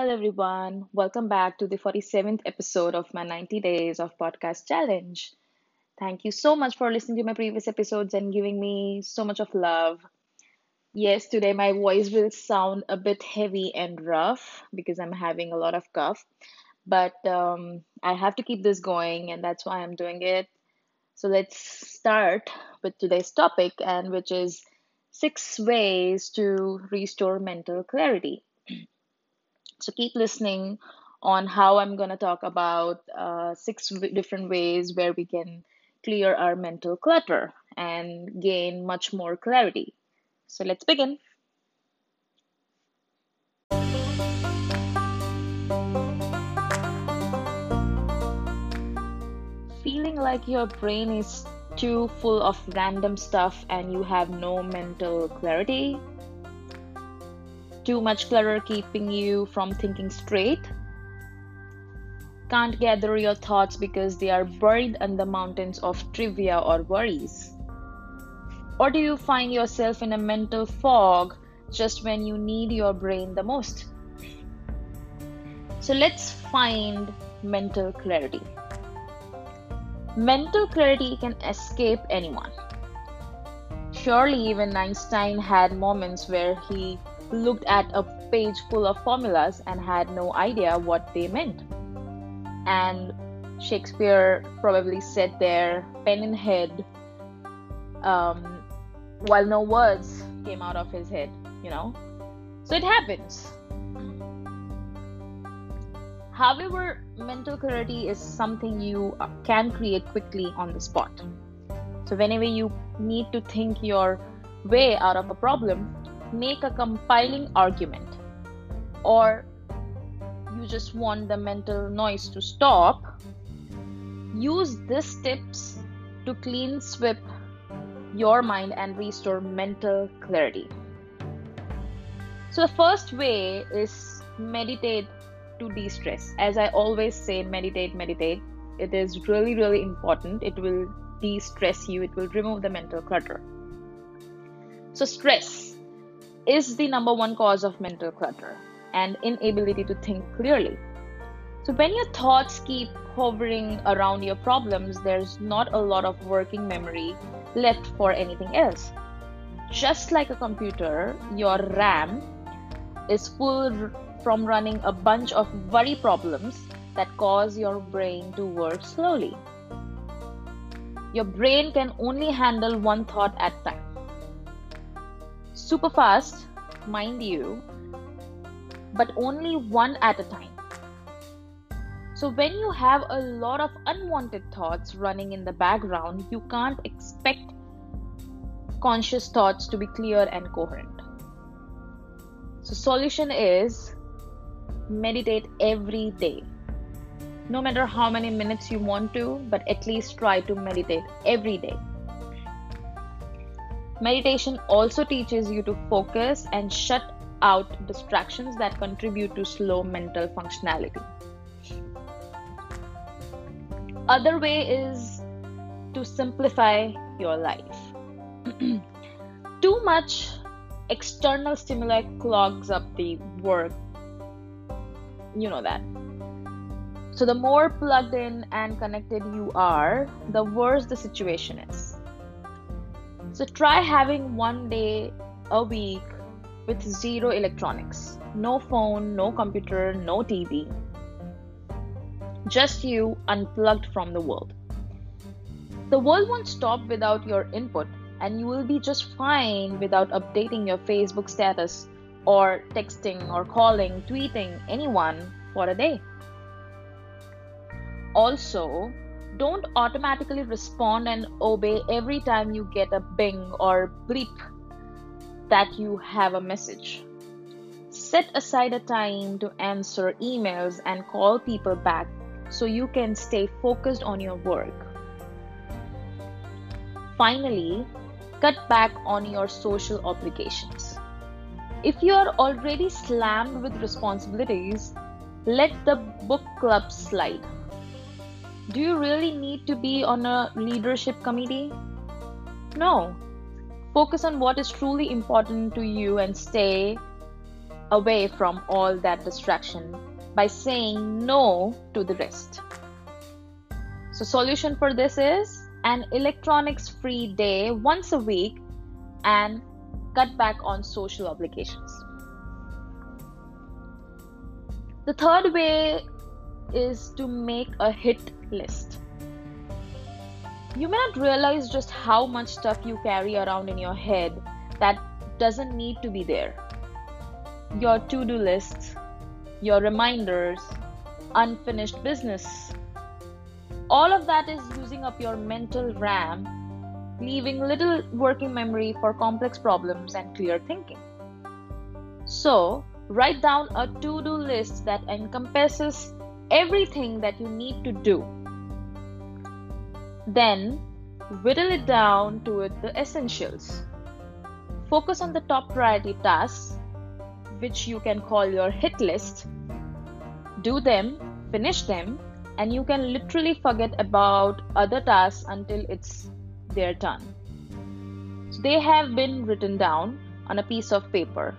Hello, everyone. Welcome back to the 47th episode of my 90 Days of Podcast Challenge. Thank you so much for listening to my previous episodes and giving me so much of love. Yes, today my voice will sound a bit heavy and rough because I'm having a lot of cough, but um, I have to keep this going, and that's why I'm doing it. So let's start with today's topic, and which is six ways to restore mental clarity. So keep listening on how I'm going to talk about uh, six w- different ways where we can clear our mental clutter and gain much more clarity. So let's begin. Feeling like your brain is too full of random stuff and you have no mental clarity? Too much clutter keeping you from thinking straight? Can't gather your thoughts because they are buried in the mountains of trivia or worries? Or do you find yourself in a mental fog just when you need your brain the most? So let's find mental clarity. Mental clarity can escape anyone. Surely, even Einstein had moments where he looked at a page full of formulas and had no idea what they meant. And Shakespeare probably sat there, pen in hand, um, while no words came out of his head, you know? So it happens. However, mental clarity is something you uh, can create quickly on the spot. So, whenever you need to think your way out of a problem, make a compiling argument, or you just want the mental noise to stop, use these tips to clean sweep your mind and restore mental clarity. So, the first way is meditate to de stress. As I always say, meditate, meditate. It is really, really important. It will de stress you, it will remove the mental clutter. So, stress is the number one cause of mental clutter and inability to think clearly. So, when your thoughts keep hovering around your problems, there's not a lot of working memory left for anything else. Just like a computer, your RAM is full from running a bunch of worry problems that cause your brain to work slowly. Your brain can only handle one thought at a time. Super fast, mind you, but only one at a time. So, when you have a lot of unwanted thoughts running in the background, you can't expect conscious thoughts to be clear and coherent. So, solution is meditate every day. No matter how many minutes you want to, but at least try to meditate every day. Meditation also teaches you to focus and shut out distractions that contribute to slow mental functionality. Other way is to simplify your life. Too much external stimuli clogs up the work you know that. So, the more plugged in and connected you are, the worse the situation is. So, try having one day a week with zero electronics no phone, no computer, no TV. Just you unplugged from the world. The world won't stop without your input, and you will be just fine without updating your Facebook status or texting or calling, tweeting anyone for a day. Also, don't automatically respond and obey every time you get a bing or bleep that you have a message. Set aside a time to answer emails and call people back so you can stay focused on your work. Finally, cut back on your social obligations. If you are already slammed with responsibilities, let the book club slide. Do you really need to be on a leadership committee? No. Focus on what is truly important to you and stay away from all that distraction by saying no to the rest. So, solution for this is an electronics free day once a week and cut back on social obligations. The third way is to make a hit list. You may not realize just how much stuff you carry around in your head that doesn't need to be there. Your to do lists, your reminders, unfinished business. All of that is using up your mental RAM, leaving little working memory for complex problems and clear thinking. So, write down a to do list that encompasses everything that you need to do. Then, whittle it down to the essentials. Focus on the top priority tasks, which you can call your hit list. Do them, finish them, and you can literally forget about other tasks until it's their turn. So they have been written down on a piece of paper.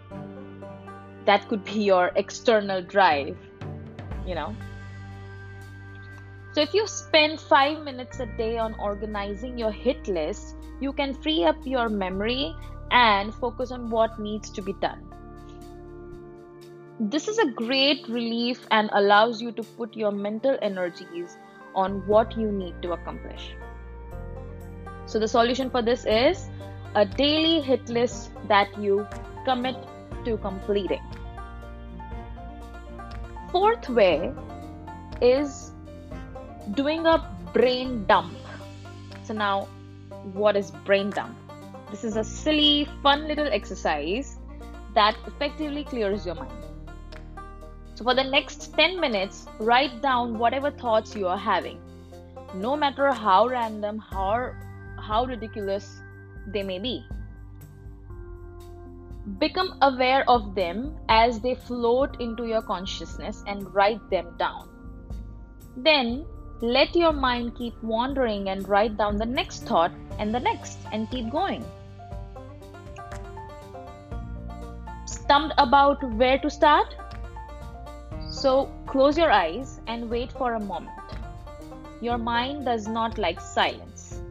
That could be your external drive, you know. So, if you spend five minutes a day on organizing your hit list, you can free up your memory and focus on what needs to be done. This is a great relief and allows you to put your mental energies on what you need to accomplish. So, the solution for this is a daily hit list that you commit to completing. Fourth way is doing a brain dump. So, now what is brain dump? This is a silly, fun little exercise that effectively clears your mind. So, for the next 10 minutes, write down whatever thoughts you are having, no matter how random, how, how ridiculous they may be. Become aware of them as they float into your consciousness and write them down. Then let your mind keep wandering and write down the next thought and the next and keep going. Stumped about where to start? So close your eyes and wait for a moment. Your mind does not like silence.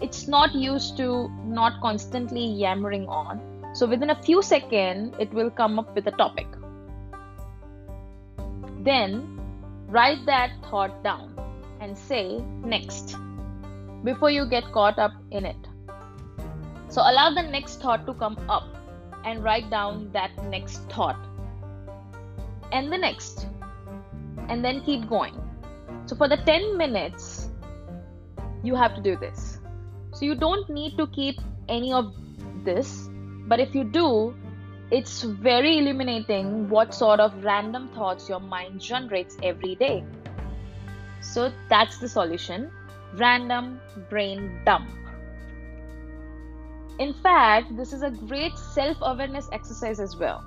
It's not used to not constantly yammering on. So within a few seconds, it will come up with a topic. Then Write that thought down and say next before you get caught up in it. So allow the next thought to come up and write down that next thought and the next and then keep going. So for the 10 minutes, you have to do this. So you don't need to keep any of this, but if you do, it's very illuminating what sort of random thoughts your mind generates every day. So that's the solution random brain dump. In fact, this is a great self awareness exercise as well.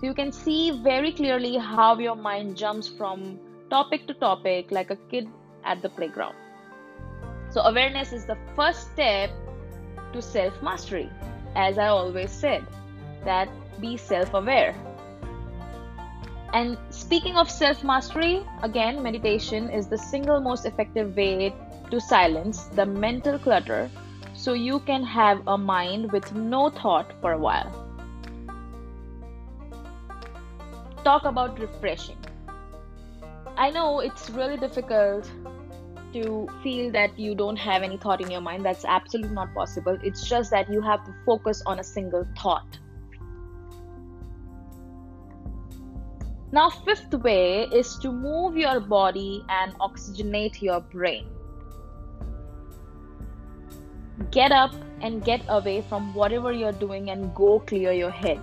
So you can see very clearly how your mind jumps from topic to topic like a kid at the playground. So, awareness is the first step to self mastery, as I always said that be self aware. And speaking of self mastery, again, meditation is the single most effective way to silence the mental clutter so you can have a mind with no thought for a while. Talk about refreshing. I know it's really difficult to feel that you don't have any thought in your mind. That's absolutely not possible. It's just that you have to focus on a single thought. Now, fifth way is to move your body and oxygenate your brain. Get up and get away from whatever you're doing and go clear your head.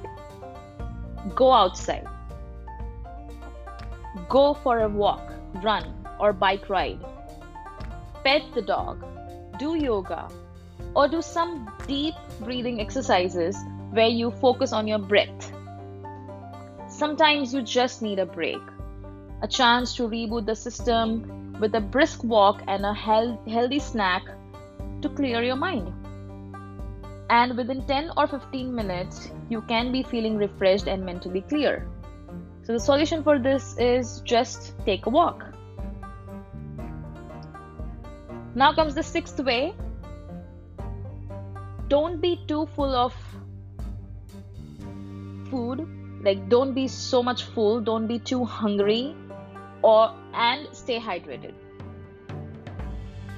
Go outside. Go for a walk, run, or bike ride. Pet the dog. Do yoga. Or do some deep breathing exercises where you focus on your breath Sometimes you just need a break, a chance to reboot the system with a brisk walk and a healthy snack to clear your mind. and within 10 or 15 minutes, you can be feeling refreshed and mentally clear. So, the solution for this is just take a walk. Now comes the sixth way don't be too full of food like don't be so much full don't be too hungry or and stay hydrated.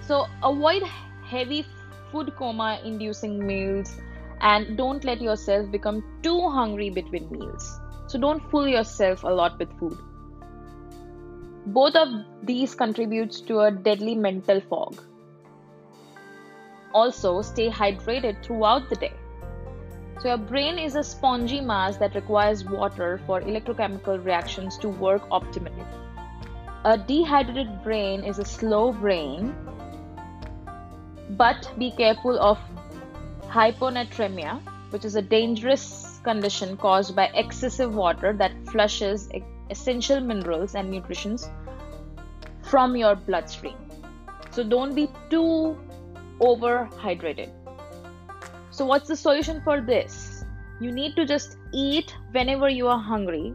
So avoid heavy food coma inducing meals and don't let yourself become too hungry between meals. So don't fool yourself a lot with food. Both of these contributes to a deadly mental fog. Also stay hydrated throughout the day so, your brain is a spongy mass that requires water for electrochemical reactions to work optimally. A dehydrated brain is a slow brain, but be careful of hyponatremia, which is a dangerous condition caused by excessive water that flushes essential minerals and nutrients from your bloodstream. So, don't be too overhydrated. So, what's the solution for this? You need to just eat whenever you are hungry,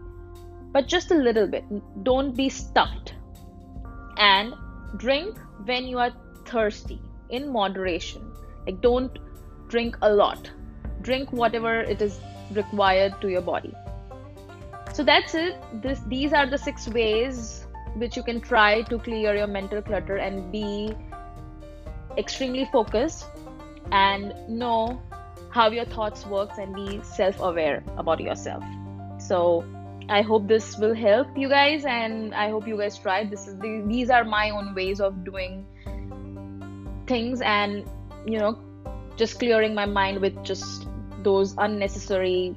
but just a little bit. Don't be stuffed. And drink when you are thirsty in moderation. Like, don't drink a lot. Drink whatever it is required to your body. So that's it. This these are the six ways which you can try to clear your mental clutter and be extremely focused and know how your thoughts works and be self-aware about yourself. So i hope this will help you guys and i hope you guys try. This is the, these are my own ways of doing things and you know just clearing my mind with just those unnecessary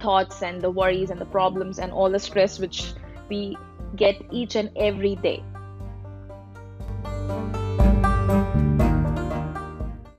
thoughts and the worries and the problems and all the stress which we get each and every day